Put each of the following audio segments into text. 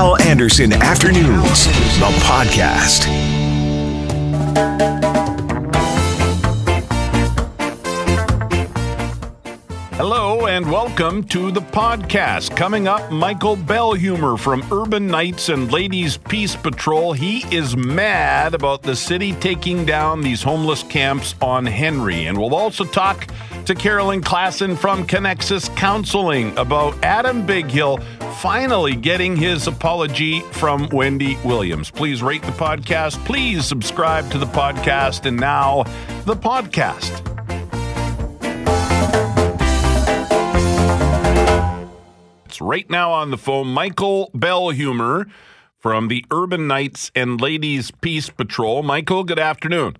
Hal Anderson Afternoons, the podcast. Hello and welcome to the podcast. Coming up, Michael Bellhumer from Urban Knights and Ladies Peace Patrol. He is mad about the city taking down these homeless camps on Henry. And we'll also talk to Carolyn Klassen from Connexus Counseling about Adam Bighill finally getting his apology from Wendy Williams. Please rate the podcast. Please subscribe to the podcast. And now, the podcast. It's right now on the phone, Michael Bellhumer from the Urban Knights and Ladies Peace Patrol. Michael, good afternoon.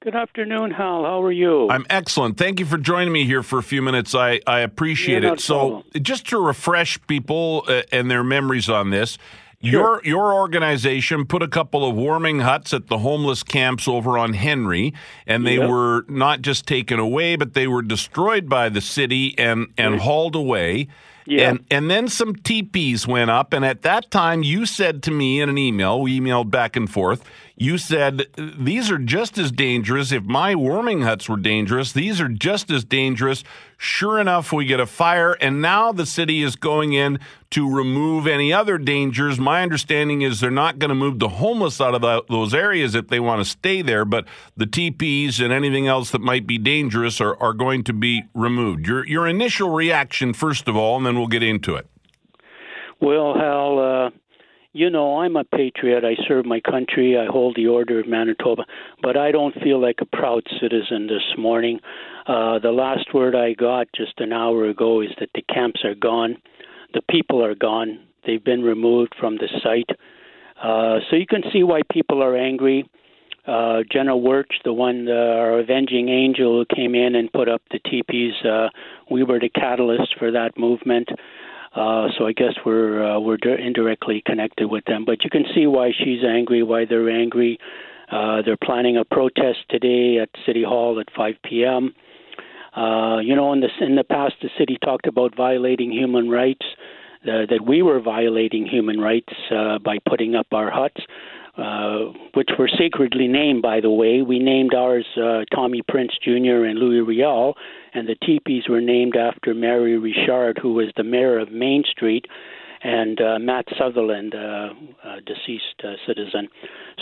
Good afternoon, Hal. How are you? I'm excellent. Thank you for joining me here for a few minutes. I, I appreciate Yeah, it. not So, problem. just to refresh people uh, and their memories on this, your your organization put a couple of warming huts at the homeless camps over on Henry, and they Yep. were not just taken away, but they were destroyed by the city and and hauled away. Yeah. And and then some teepees went up, and at that time you said to me in an email, we emailed back and forth. You said these are just as dangerous. If my warming huts were dangerous, these are just as dangerous. Sure enough, we get a fire, and now the city is going in to remove any other dangers. My understanding is they're not going to move the homeless out of the, those areas if they want to stay there, but the teepees and anything else that might be dangerous are, are going to be removed. Your your initial reaction, first of all, and then we'll get into it. well, Hal, uh, you know, I'm a patriot. I serve my country. I hold the Order of Manitoba, but I don't feel like a proud citizen this morning. Uh, the last word I got just an hour ago is that the camps are gone. The people are gone. They've been removed from the site. Uh, so you can see why people are angry. Uh, Jenna Wirch, the one, uh, our avenging angel who came in and put up the teepees, uh, we were the catalyst for that movement. Uh, so I guess we're uh, we're di- indirectly connected with them. But you can see why she's angry, why they're angry. Uh, they're planning a protest today at City Hall at 5 p.m. Uh, you know, in the in the past, the city talked about violating human rights. Uh, that we were violating human rights uh, by putting up our huts, uh, which were sacredly named, by the way. We named ours uh, Tommy Prince Jr. and Louis Riel, and the teepees were named after Mary Richard, who was the mayor of Main Street, and uh, Matt Sutherland, uh, uh, deceased uh, citizen.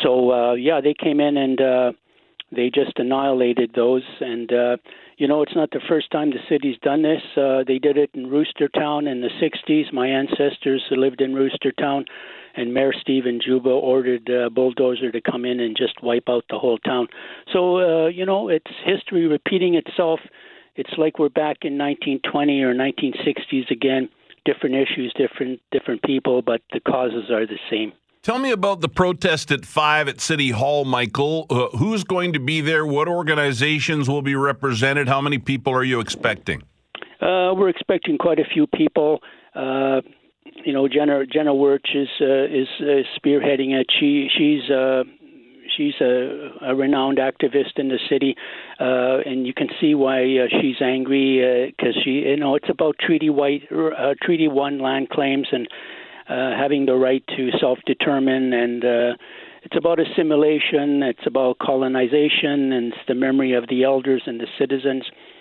So, uh, yeah, they came in and uh, they just annihilated those. And, uh, you know, it's not the first time the city's done this. Uh, they did it in Roostertown in the 60s. My ancestors lived in Roostertown, and Mayor Stephen Juba ordered a bulldozer to come in and just wipe out the whole town. So, uh, you know, it's history repeating itself. It's like we're back in 1920 or 1960s again. Different issues, different different people, but the causes are the same. Tell me about the protest at 5 at City Hall, Michael. Uh, who's going to be there? What organizations will be represented? How many people are you expecting? Uh, we're expecting quite a few people. Uh, you know, Jenna Jenna Wirch is uh, is uh, spearheading it. She she's uh, she's a, a renowned activist in the city, uh, and you can see why uh, she's angry because she you know it's about Treaty White uh, Treaty One land claims and uh, having the right to self determine and. Uh, it's about assimilation. It's about colonization, and it's the memory of the elders and the citizens. Uh,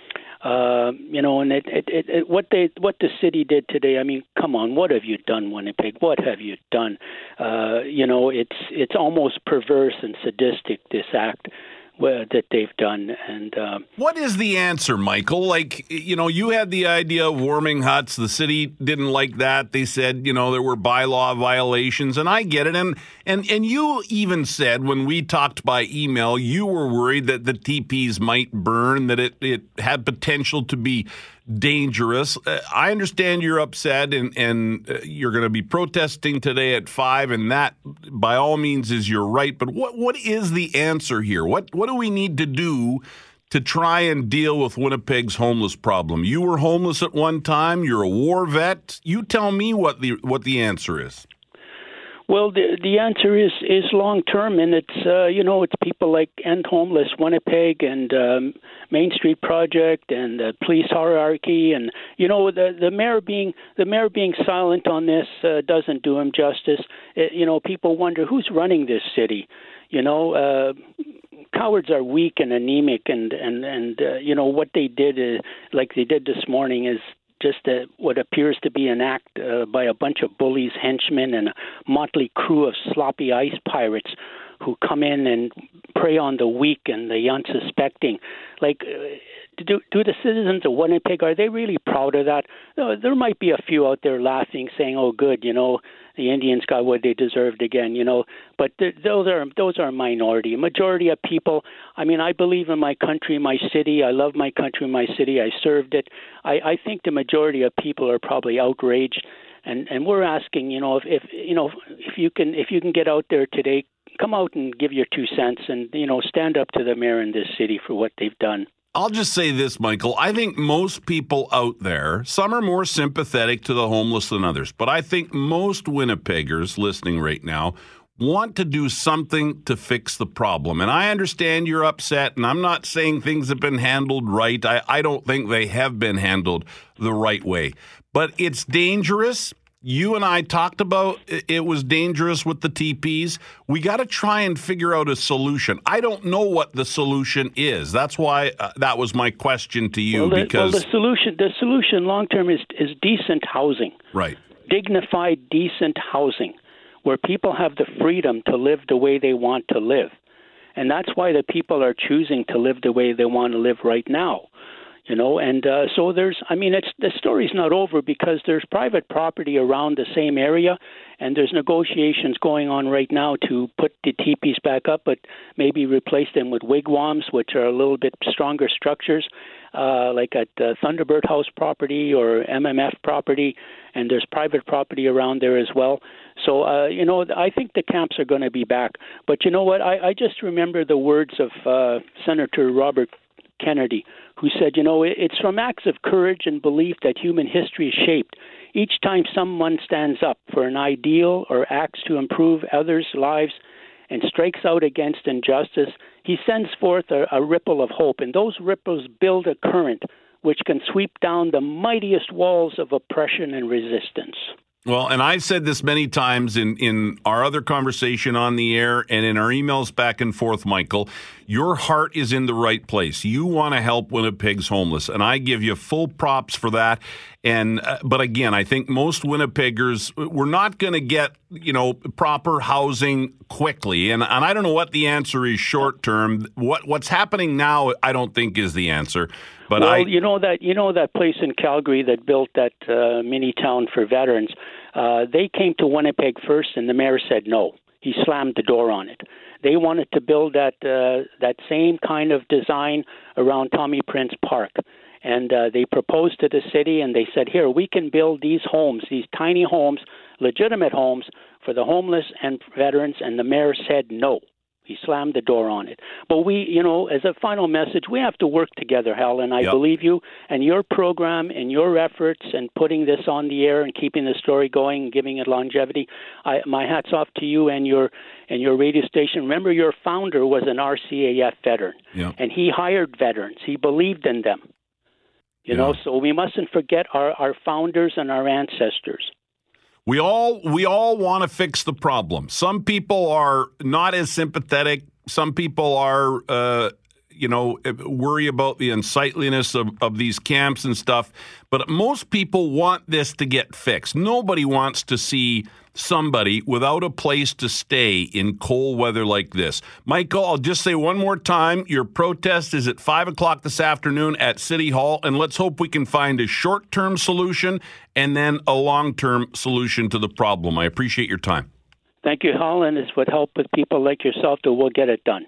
you know, and it, it, it, it, what they what the city did today. I mean, come on, what have you done, Winnipeg? What have you done? Uh, you know, it's it's almost perverse and sadistic this act uh, that they've done, and. Uh, What is the answer, Michael? Like, you know, you had the idea of warming huts. The city didn't like that. They said, you know, there were bylaw violations, and I get it. And and and you even said when we talked by email, you were worried that the teepees might burn, that it it had potential to be dangerous. Uh, I understand you're upset, and and uh, you're going to be protesting today at five, and that by all means is your right. But what what is the answer here? What what do we need to do? to try and deal with Winnipeg's homeless problem. You were homeless at one time. You're a war vet. You tell me what the what the answer is. Well, the the answer is is long term, and it's uh, you know it's people like End Homeless Winnipeg and um, Main Street Project and the police hierarchy, and you know the the mayor being the mayor being silent on this uh, doesn't do him justice. It, you know, people wonder who's running this city. You know, uh, cowards are weak and anemic, and and and uh, you know what they did, is, like they did this morning, is just a, what appears to be an act uh, by a bunch of bullies, henchmen, and a motley crew of sloppy ice pirates who come in and prey on the weak and the unsuspecting. Like, uh, do, do the citizens of Winnipeg are they really proud of that? There might be a few out there laughing, saying, "Oh, good, you know, the Indians got what they deserved again, you know. But th- those are those are a minority. A majority of people. I mean, I believe in my country, my city. I love my country, my city. I served it. I, I think the majority of people are probably outraged, and and we're asking, you know, if, if you know if you can if you can get out there today, come out and give your two cents, and you know, stand up to the mayor in this city for what they've done. I'll just say this, Michael. I think most people out there, some are more sympathetic to the homeless than others, but I think most Winnipeggers listening right now want to do something to fix the problem. And I understand you're upset, and I'm not saying things have been handled right. I, I don't think they have been handled the right way. But it's dangerous you and I talked about it was dangerous with the teepees. We got to try and figure out a solution. I don't know what the solution is. That's why uh, that was my question to you. Well, the, because well, the solution, the solution long term is is decent housing, right? Dignified, decent housing, where people have the freedom to live the way they want to live, and that's why the people are choosing to live the way they want to live right now you know and uh, so there's i mean it's the story's not over because there's private property around the same area and there's negotiations going on right now to put the teepees back up but maybe replace them with wigwams which are a little bit stronger structures uh, like at uh, Thunderbird House property or MMF property, and there's private property around there as well. So, uh, you know, I think the camps are going to be back. But you know what? I, I just remember the words of uh, Senator Robert Kennedy, who said, You know, it's from acts of courage and belief that human history is shaped. Each time someone stands up for an ideal or acts to improve others' lives and strikes out against injustice, he sends forth a, a ripple of hope, and those ripples build a current which can sweep down the mightiest walls of oppression and resistance. Well, and I've said this many times in, in our other conversation on the air and in our emails back and forth, Michael. Your heart is in the right place. You want to help Winnipeg's homeless, and I give you full props for that. And uh, but again, I think most Winnipeggers we're not going to get you know proper housing quickly, and and I don't know what the answer is short term. What what's happening now, I don't think is the answer. But well, I, you know that you know that place in Calgary that built that uh, mini town for veterans. Uh, they came to Winnipeg first, and the mayor said no. He slammed the door on it. They wanted to build that uh, that same kind of design around Tommy Prince Park, and uh, they proposed to the city, and they said, "Here, we can build these homes, these tiny homes, legitimate homes for the homeless and veterans." And the mayor said no. He slammed the door on it. But we, you know, as a final message, we have to work together, Hal, and I yep. believe you and your program and your efforts and putting this on the air and keeping the story going and giving it longevity. I, my hats off to you and your and your radio station. Remember, your founder was an RCAF veteran, yep. and he hired veterans. He believed in them. You yeah. know, so we mustn't forget our, our founders and our ancestors. We all we all want to fix the problem. Some people are not as sympathetic. Some people are, uh, you know, eh, worry about the unsightliness of, of these camps and stuff. But most people want this to get fixed. Nobody wants to see somebody without a place to stay in cold weather like this. Michael, I'll just say one more time your protest is at 5 o'clock this afternoon at City Hall, and let's hope we can find a short term solution and then a long term solution to the problem. I appreciate your time. Thank you, Holland. This would help with people like yourself that will get it done.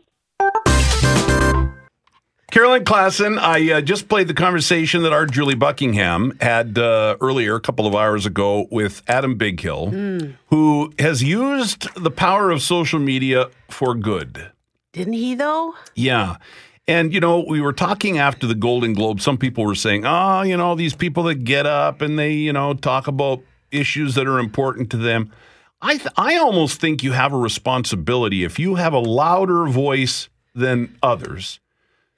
Carolyn Klassen, I uh, just played the conversation that our Julie Buckingham had uh, earlier, a couple of hours ago, with Adam Bighill, mm. who has used the power of social media for good. Didn't he, though? Yeah. And, you know, we were talking after the Golden Globe. Some people were saying, oh, you know, these people that get up and they, you know, talk about issues that are important to them. I th- I almost think you have a responsibility if you have a louder voice than others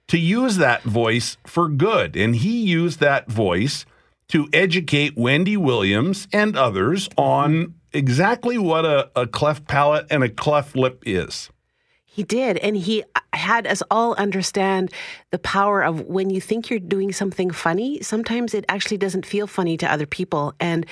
to use that voice for good. And he used that voice to educate Wendy Williams and others on exactly what a, a cleft palate and a cleft lip is. He did. And he had us all understand the power of when you think you're doing something funny, sometimes it actually doesn't feel funny to other people. And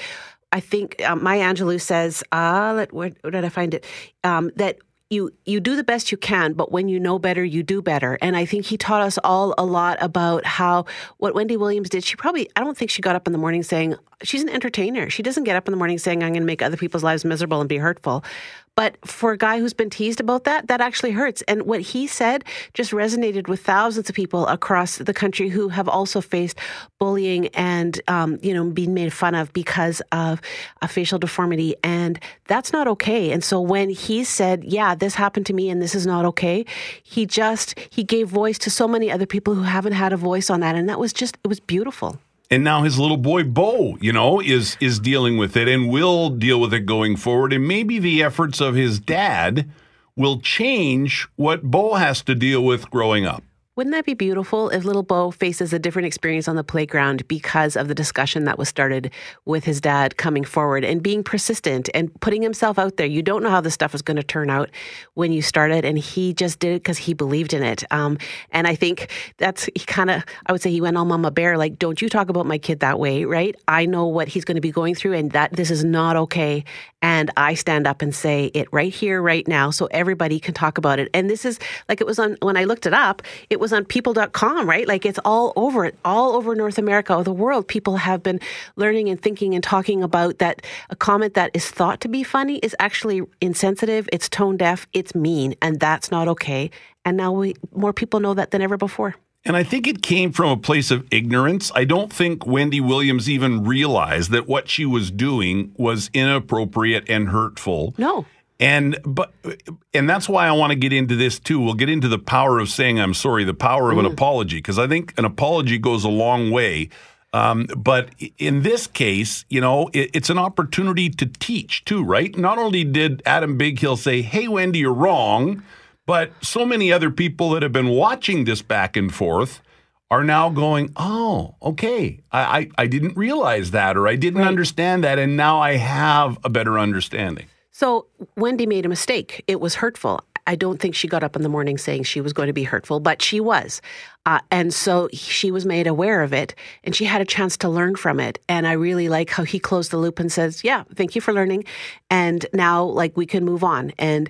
I think uh, Maya Angelou says, uh, let, where, where did I find it? Um, that you you do the best you can, but when you know better, you do better. And I think he taught us all a lot about how what Wendy Williams did. She probably I don't think she got up in the morning saying she's an entertainer. She doesn't get up in the morning saying I'm going to make other people's lives miserable and be hurtful. But for a guy who's been teased about that, that actually hurts. And what he said just resonated with thousands of people across the country who have also faced bullying and, um, you know, being made fun of because of a facial deformity. And that's not okay. And so when he said, yeah, this happened to me and this is not okay, he just, he gave voice to so many other people who haven't had a voice on that. And that was just, it was beautiful and now his little boy Bo, you know, is is dealing with it and will deal with it going forward. And maybe the efforts of his dad will change what Bo has to deal with growing up. Wouldn't that be beautiful if little Bo faces a different experience on the playground because of the discussion that was started with his dad coming forward and being persistent and putting himself out there? You don't know how this stuff is going to turn out when you started, and he just did it because he believed in it. Um, and I think that's he kind of, I would say, he went all mama bear, like, don't you talk about my kid that way, right? I know what he's going to be going through, and that this is not okay. And I stand up and say it right here, right now, so everybody can talk about it. And this is like it was on when I looked it up, it was on people.com, right? Like it's all over it, all over North America or the world. People have been learning and thinking and talking about that a comment that is thought to be funny is actually insensitive, it's tone deaf, it's mean, and that's not okay. And now we more people know that than ever before. And I think it came from a place of ignorance. I don't think Wendy Williams even realized that what she was doing was inappropriate and hurtful. No. And but and that's why I want to get into this too. We'll get into the power of saying I'm sorry, the power of mm. an apology, because I think an apology goes a long way. Um, but in this case, you know, it, it's an opportunity to teach too, right? Not only did Adam Bighill say, "Hey, Wendy, you're wrong," but so many other people that have been watching this back and forth are now going, "Oh, okay, I I, I didn't realize that, or I didn't right. understand that, and now I have a better understanding." So Wendy made a mistake. It was hurtful. I don't think she got up in the morning saying she was going to be hurtful, but she was. Uh, and so she was made aware of it and she had a chance to learn from it. And I really like how he closed the loop and says, Yeah, thank you for learning. And now, like, we can move on. And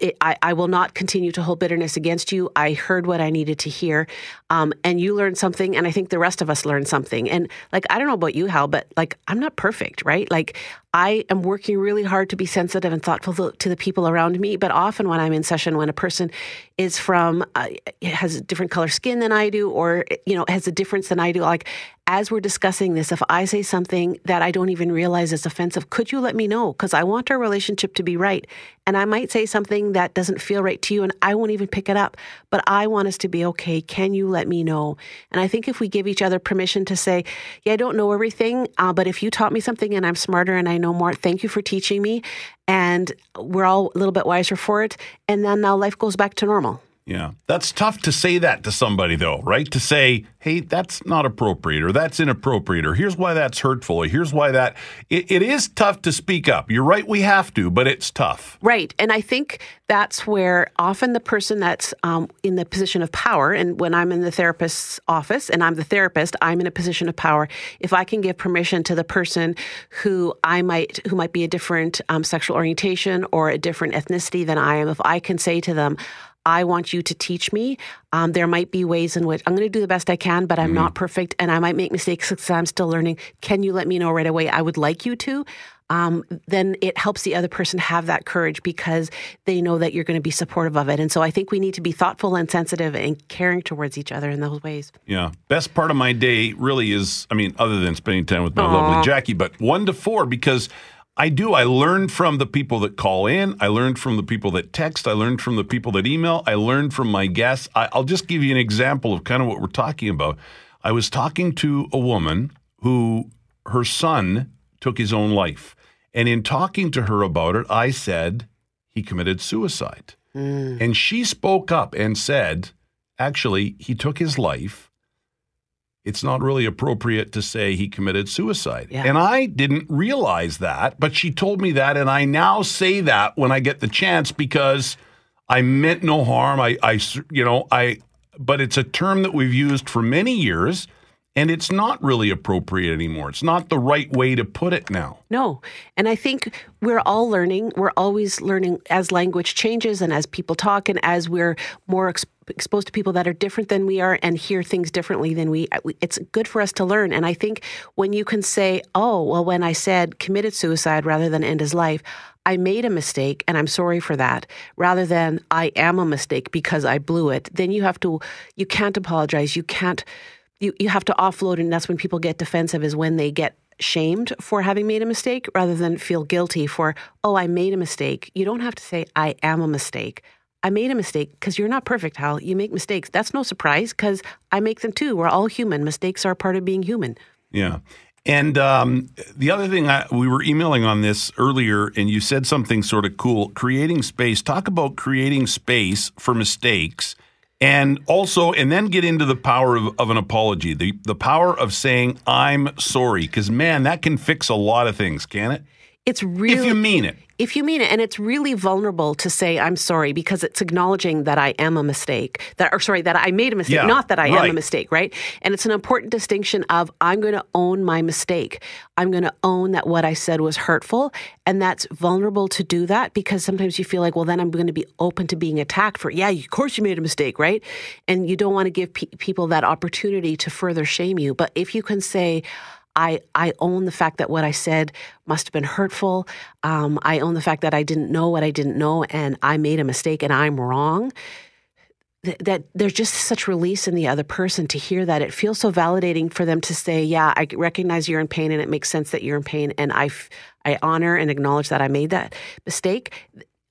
it, I, I, will not continue to hold bitterness against you. I heard what I needed to hear. Um, and you learned something. And I think the rest of us learned something. And like, I don't know about you, Hal, but like, I'm not perfect, right? Like, I am working really hard to be sensitive and thoughtful to the people around me. But often when I'm in session, when a person is from, uh, has a different color skin than I do, or, you know, has a difference than I do, like as we're discussing this, if I say something that I don't even realize is offensive, could you let me know? Because I want our relationship to be right. And I might say something that doesn't feel right to you and I won't even pick it up, but I want us to be okay. Can you let me know? And I think if we give each other permission to say, yeah, I don't know everything, uh, but if you taught me something and I'm smarter and I know more. Thank you for teaching me. And we're all a little bit wiser for it. And then now life goes back to normal. Yeah. That's tough to say that to somebody, though, right? To say, hey, that's not appropriate or that's inappropriate or here's why that's hurtful or here's why that. It, it is tough to speak up. You're right, we have to, but it's tough. Right. And I think that's where often the person that's um, in the position of power, and when I'm in the therapist's office and I'm the therapist, I'm in a position of power. If I can give permission to the person who I might, who might be a different um, sexual orientation or a different ethnicity than I am, if I can say to them, I want you to teach me. Um, there might be ways in which I'm going to do the best I can, but I'm mm-hmm. not perfect and I might make mistakes because I'm still learning. Can you let me know right away? I would like you to. Um, then it helps the other person have that courage because they know that you're going to be supportive of it. And so I think we need to be thoughtful and sensitive and caring towards each other in those ways. Yeah. Best part of my day really is, I mean, other than spending time with my Aww. lovely Jackie, but one to four because I do. I learned from the people that call in. I learned from the people that text. I learned from the people that email. I learned from my guests. I, will just give you an example of kind of what we're talking about. I was talking to a woman who her son took his own life. And in talking to her about it, I said he committed suicide. Hmm. And she spoke up and said, actually, he took his life. It's not really appropriate to say he committed suicide. Yeah. And I didn't realize that, but she told me that. And I now say that when I get the chance because I meant no harm. I, I, you know, I, but it's a term that we've used for many years and it's not really appropriate anymore. It's not the right way to put it now. No. And I think we're all learning. We're always learning as language changes and as people talk and as we're more ex- exposed to people that are different than we are and hear things differently than uh, we it's good for us to learn. And I think when you can say, "Oh, well when I said committed suicide rather than end his life, I made a mistake and I'm sorry for that, rather than I am a mistake because I blew it, then you have to you can't apologize. You can't you, you have to offload and that's when people get defensive is when they get shamed for having made a mistake rather than feel guilty for oh i made a mistake you don't have to say i am a mistake i made a mistake because you're not perfect hal you make mistakes that's no surprise because i make them too we're all human mistakes are part of being human Yeah. And um, the other thing, I, we were emailing on this earlier, and you said something sort of cool creating space. Talk about creating space for mistakes. And also, and then get into the power of, of an apology, the, the power of saying, I'm sorry. Because, man, that can fix a lot of things, can it? It's really If you mean it. if you mean it and it's really vulnerable to say i'm sorry because it's acknowledging that i am a mistake that or sorry that i made a mistake Yeah, not that i am a mistake right? And it's an important distinction of i'm going to own my mistake. I'm going to own that what i said was hurtful and that's vulnerable to do that because sometimes you feel like well then i'm going to be open to being attacked for yeah of course you made a mistake right? And you don't want to give pe- people that opportunity to further shame you. But if you can say I, I own the fact that what I said must have been hurtful. Um, I own the fact that I didn't know what I didn't know and I made a mistake and I'm wrong. Th- that there's just such release in the other person to hear that. It feels so validating for them to say, Yeah, I recognize you're in pain and it makes sense that you're in pain. And I, f- I honor and acknowledge that I made that mistake.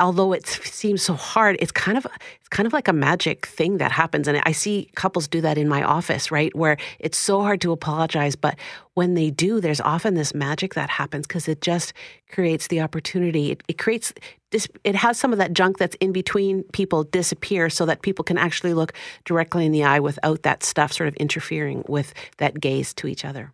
Although it seems so hard, it's kind of it's kind of like a magic thing that happens, and I see couples do that in my office, right? Where it's so hard to apologize, but when they do, there's often this magic that happens because it just creates the opportunity. It, it creates this. It has some of that junk that's in between people disappear, so that people can actually look directly in the eye without that stuff sort of interfering with that gaze to each other.